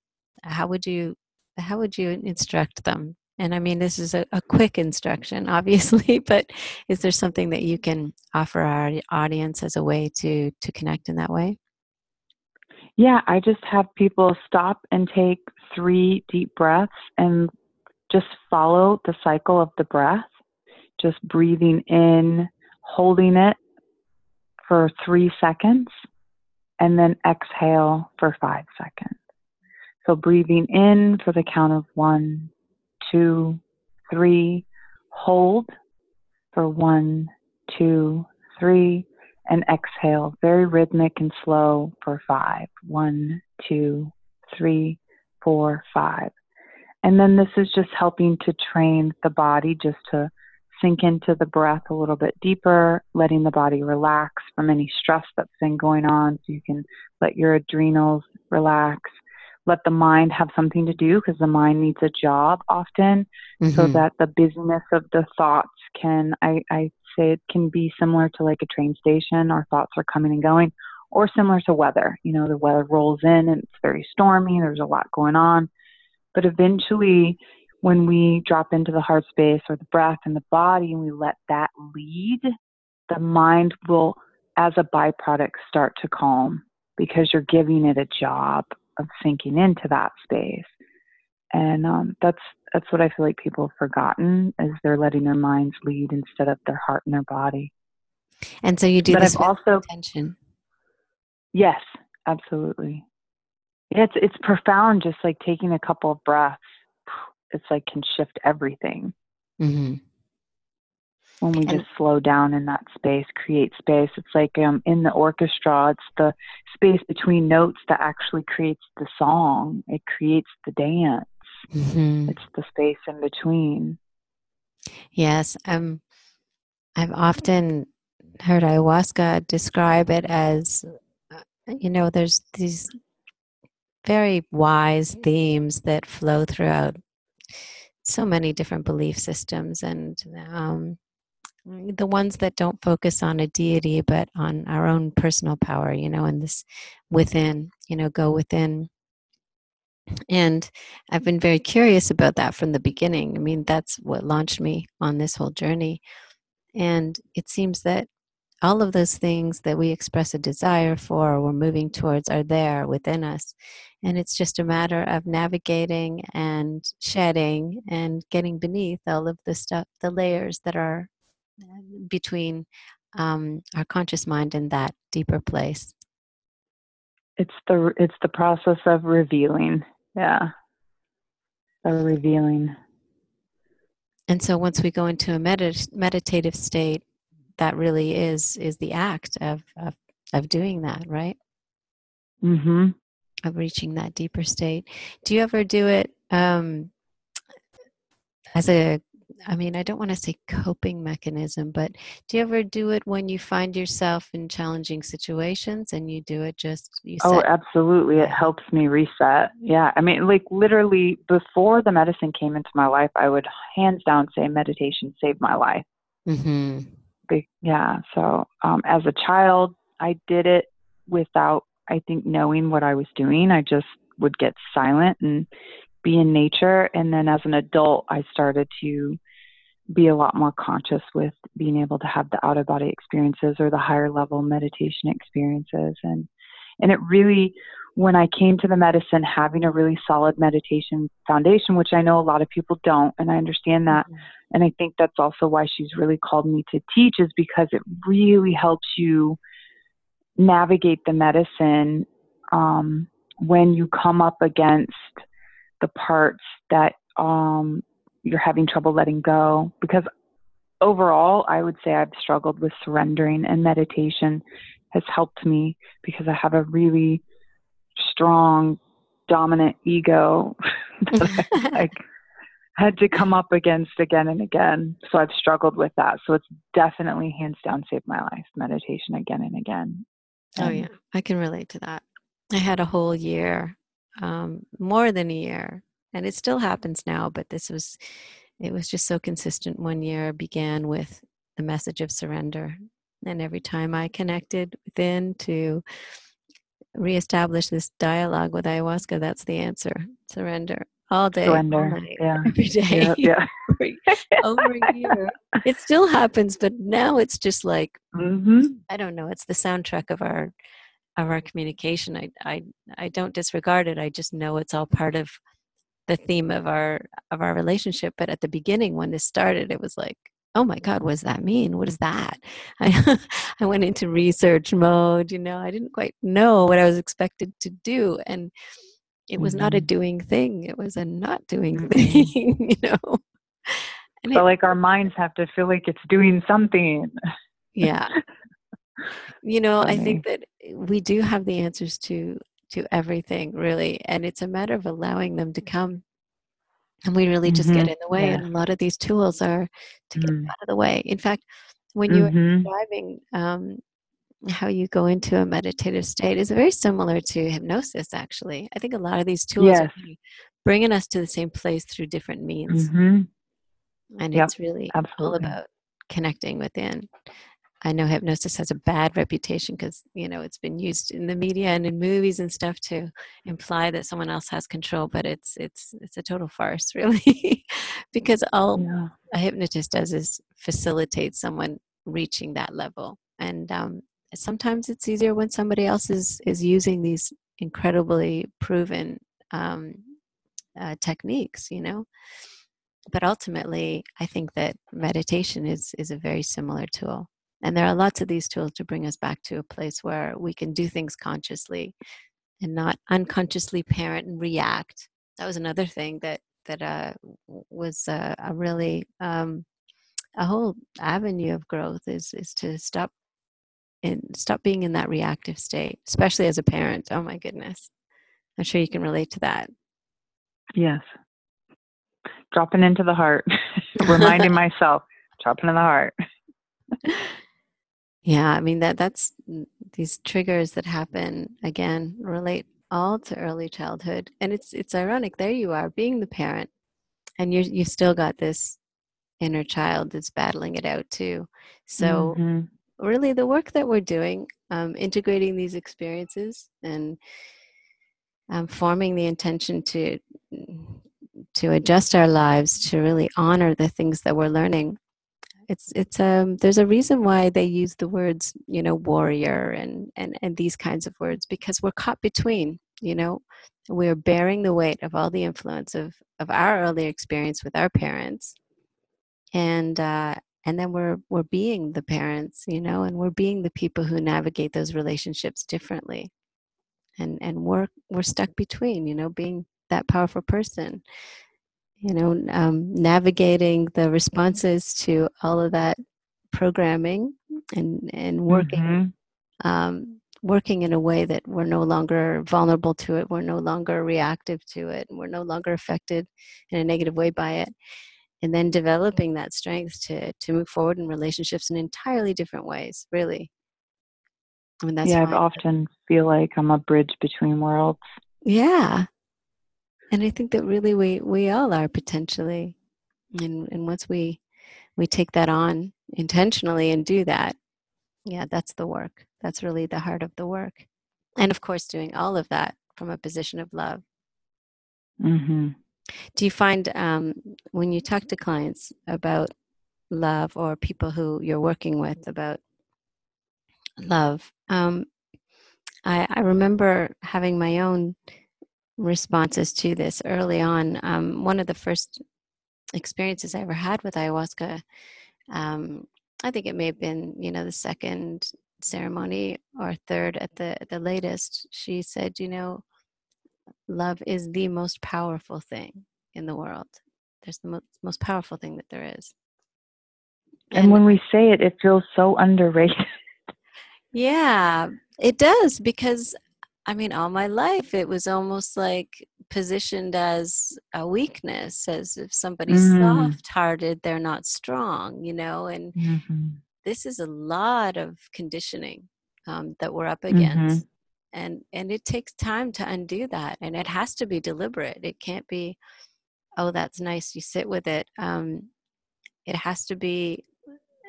how would you how would you instruct them and I mean, this is a, a, quick instruction, obviously, but is there something that you can offer our audience as a way to to connect in that way? Yeah, I just have people stop and take three deep breaths and just follow the cycle of the breath, just breathing in, holding it for three seconds, and then exhale for five seconds. So breathing in for the count of one, two, three. Hold for one, two, three, and exhale. Very rhythmic and slow for five. One, two, three, four, five. And then this is just helping to train the body just to sink into the breath a little bit deeper, letting the body relax from any stress that's been going on. So you can let your adrenals relax, let the mind have something to do because the mind needs a job often mm-hmm. so that the busyness of the thoughts can I, I say it can be similar to like a train station. Our thoughts are coming and going or similar to weather. You know the weather rolls in and it's very stormy. There's a lot going on but eventually when we drop into the heart space or the breath and the body and we let that lead the mind will as a byproduct start to calm because you're giving it a job of sinking into that space. And um, that's that's what I feel like people have forgotten is they're letting their minds lead instead of their heart and their body. And so you do but this I've also attention. Yes, absolutely. It's it's profound. Just like taking a couple of breaths, it's like can shift everything. Mm-hmm when we just slow down in that space, create space. It's like um, in the orchestra, it's the space between notes that actually creates the song. It creates the dance. Mm-hmm. It's the space in between. Yes, um, I've often heard ayahuasca describe it as, uh, you know, there's these very wise themes that flow throughout so many different belief systems and um, the ones that don't focus on a deity but on our own personal power you know and this within you know go within. And i've been very curious about that from the beginning. I mean that's what launched me on this whole journey. And it seems that all of those things that we express a desire for or we're moving towards are there within us and it's just a matter of navigating and shedding and getting beneath all of the stuff the layers that are between um, our conscious mind and that deeper place. It's the it's the process of revealing. Yeah. The revealing. And so once we go into a medit- meditative state that really is is the act of of, of doing that right? Mm-hmm of reaching that deeper state do you ever do it um as a I mean, I don't want to say coping mechanism, but do you ever do it when you find yourself in challenging situations and you do it just you Oh, absolutely. It helps me reset. Yeah. I mean, like literally before the medicine came into my life, I would hands down say meditation saved my life. Mhm. yeah. So, um, as a child, I did it without, I think, knowing what I was doing. I just would get silent and be in nature. And then as an adult, I started to be a lot more conscious with being able to have the out of body experiences or the higher level meditation experiences. And, and it really, when I came to the medicine, having a really solid meditation foundation, which I know a lot of people don't, and I understand that. Mm-hmm. And I think that's also why she's really called me to teach, is because it really helps you navigate the medicine um, when you come up against the parts that um, you're having trouble letting go. Because overall, I would say I've struggled with surrendering, and meditation has helped me because I have a really strong, dominant ego that I like, had to come up against again and again. So I've struggled with that. So it's definitely hands down saved my life. Meditation again and again. Oh yeah, I can relate to that. I had a whole year, um, more than a year, and it still happens now. But this was, it was just so consistent. One year began with the message of surrender, and every time I connected within to reestablish this dialogue with ayahuasca, that's the answer: surrender all day, surrender, all night, yeah. every day, yeah, yeah. over a year. It still happens, but now it's just like mm-hmm. I don't know. It's the soundtrack of our of our communication. I, I, I don't disregard it. I just know it's all part of the theme of our of our relationship. But at the beginning, when this started, it was like, oh my God, what does that mean? What is that? I, I went into research mode. You know, I didn't quite know what I was expected to do, and it was mm-hmm. not a mm-hmm. doing thing. It was a not doing mm-hmm. thing. You know. And so, it, like our minds have to feel like it's doing something. Yeah. you know, I think that we do have the answers to to everything really and it's a matter of allowing them to come and we really just mm-hmm. get in the way yeah. and a lot of these tools are to get mm. out of the way in fact when you're mm-hmm. describing um, how you go into a meditative state is very similar to hypnosis actually i think a lot of these tools yes. are bringing us to the same place through different means mm-hmm. and yep. it's really Absolutely. all about connecting within I know hypnosis has a bad reputation because you know it's been used in the media and in movies and stuff to imply that someone else has control, but it's it's it's a total farce, really, because all yeah. a hypnotist does is facilitate someone reaching that level, and um, sometimes it's easier when somebody else is is using these incredibly proven um, uh, techniques, you know. But ultimately, I think that meditation is is a very similar tool and there are lots of these tools to bring us back to a place where we can do things consciously and not unconsciously parent and react. That was another thing that that uh, was uh, a really um, a whole avenue of growth is is to stop and stop being in that reactive state, especially as a parent. Oh my goodness, I'm sure you can relate to that. Yes, dropping into the heart, reminding myself, dropping in the heart. Yeah, I mean that that's these triggers that happen again relate all to early childhood, and it's it's ironic. There you are, being the parent, and you you still got this inner child that's battling it out too. So mm-hmm. Really, the work that we're doing, um, integrating these experiences and um, forming the intention to to adjust our lives to really honor the things that we're learning. It's it's um there's a reason why they use the words you know warrior and and and these kinds of words because we're caught between you know? We're bearing the weight of all the influence of of our early experience with our parents. And uh and then we're we're being the parents you know and we're being the people who navigate those relationships differently and and we're we're stuck between you know being that powerful person you know, um, navigating the responses to all of that programming and and working mm-hmm. um, working in a way that we're no longer vulnerable to it, we're no longer reactive to it, and we're no longer affected in a negative way by it, and then developing that strength to to move forward in relationships in entirely different ways. Really, I mean that's yeah. I often feel like I'm a bridge between worlds. Yeah, and i think that really we we all are potentially and and once we we take that on intentionally and do that yeah that's the work that's really the heart of the work and of course doing all of that from a position of love mm-hmm. Do you find um, when you talk to clients about love or people who you're working with about love um, I, I, remember having my own responses to this early on. Um, one of the first experiences i ever had with ayahuasca um, i think it may have been you know the second ceremony or third at the the latest. She said you know love is the most powerful thing in the world. There's the most, most powerful thing that there is. And, and when we say it it feels so underrated. Yeah it does because i mean all my life it was almost like positioned as a weakness as if somebody's mm. soft hearted they're not strong you know and mm-hmm. this is a lot of conditioning um, that we're up against. mm-hmm. And and it takes time to undo that and it has to be deliberate it can't be oh that's nice you sit with it um, it has to be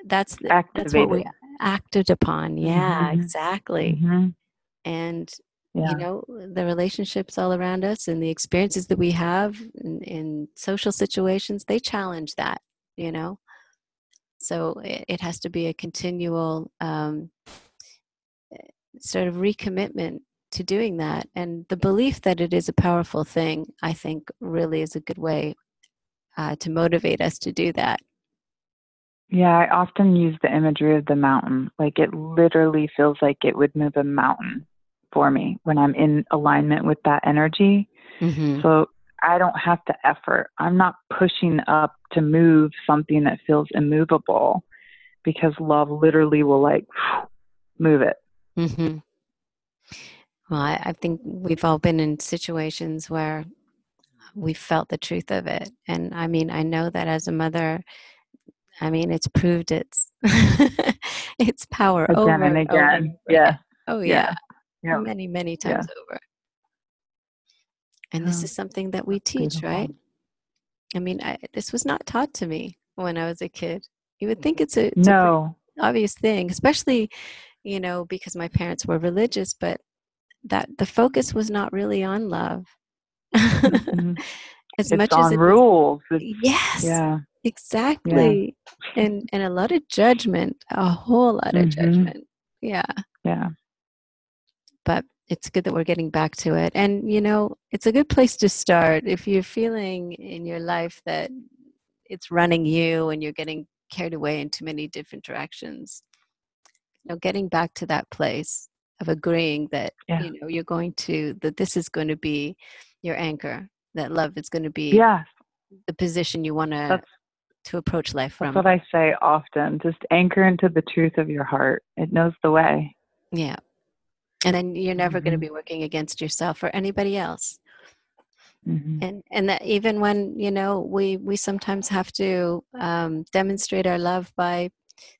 that's Activated. that's what we acted upon yeah mm-hmm. exactly mm-hmm. and yeah. you know the relationships all around us and the experiences that we have in, in social situations they challenge that you know so it, it has to be a continual um, sort of recommitment to doing that. And the belief that it is a powerful thing, I think, really is a good way uh, to motivate us to do that. Yeah, I often use the imagery of the mountain. Like it literally feels like it would move a mountain for me when I'm in alignment with that energy. Mm-hmm. So I don't have to effort. I'm not pushing up to move something that feels immovable because love literally will like move it. Mm-hmm. Well, I, I think we've all been in situations where we felt the truth of it. And I mean, I know that as a mother, I mean, it's proved its its power over. again over and again. Yeah. Oh yeah. yeah. Many, many times yeah. over. And this is something that we teach, Beautiful. right? I mean, I, this was not taught to me when I was a kid. You would think it's a, it's no a obvious thing, especially, you know, because my parents were religious, but that the focus was not really on love. Mm-hmm. as it's much as it rules. Was, yes. Yeah. Exactly. Yeah. And and a lot of judgment, a whole lot of mm-hmm. judgment. Yeah. Yeah. But it's good that we're getting back to it. And, you know, it's a good place to start if you're feeling in your life that it's running you and you're getting carried away in too many different directions. You know, getting back to that place of agreeing that, yeah. you know, you're going to, that this is going to be your anchor, that love is going to be yeah. the position you want to to approach life from. That's what I say often. Just anchor into the truth of your heart. It knows the way. Yeah and then you're never mm-hmm. going to be working against yourself or anybody else mm-hmm. and and that even when you know we we sometimes have to um, demonstrate our love by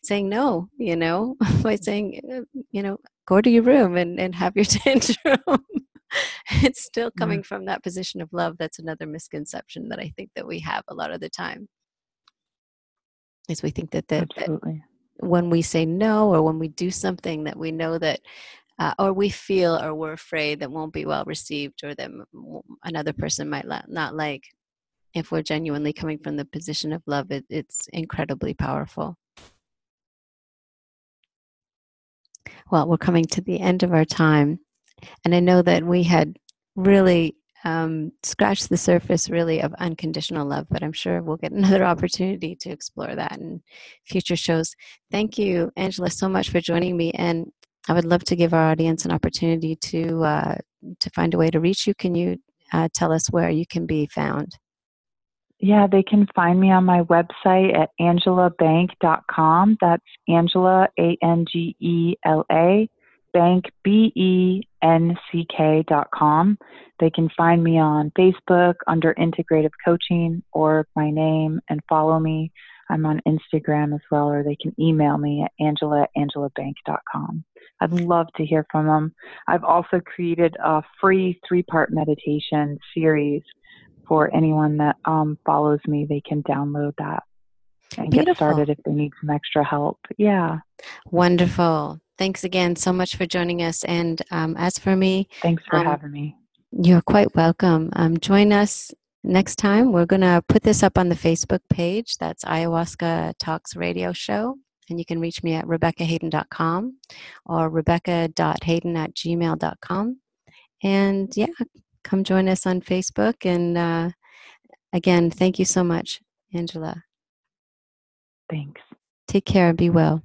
saying no you know by saying uh, you know go to your room and, and have your tantrum. It's still coming from that position of love that's another misconception that i think that we have a lot of the time. Is we think that, that, that when we say no or when we do something that we know that uh, or we feel or we're afraid that won't be well received or that another person might not like if we're genuinely coming from the position of love it, it's incredibly powerful well we're coming to the end of our time and i know that we had really um, scratched the surface really of unconditional love but i'm sure we'll get another opportunity to explore that in future shows thank you angela so much for joining me and I would love to give our audience an opportunity to uh, to find a way to reach you. Can you uh, tell us where you can be found? Yeah, they can find me on my website at angelabenck.com. That's Angela, A N G E L A, Benck, B E N C K.com. They can find me on Facebook under Integrative Coaching or my name and follow me. I'm on Instagram as well, or they can email me at angela at angelabenck.com. I'd love to hear from them. I've also created a free three part meditation series for anyone that um, follows me. They can download that and Beautiful. get started if they need some extra help. Yeah. Wonderful. thanks again so much for joining us. And um, as for me, thanks for um, having me. You're quite welcome. Um, join us next time. We're going to put this up on the Facebook page. That's Ayahuasca Talks Radio Show. And you can reach me at RebeccaHayden.com or Rebecca.Hayden at gmail.com. And yeah, come join us on Facebook. And uh, again, thank you so much, Angela. Thanks. Take care and be well.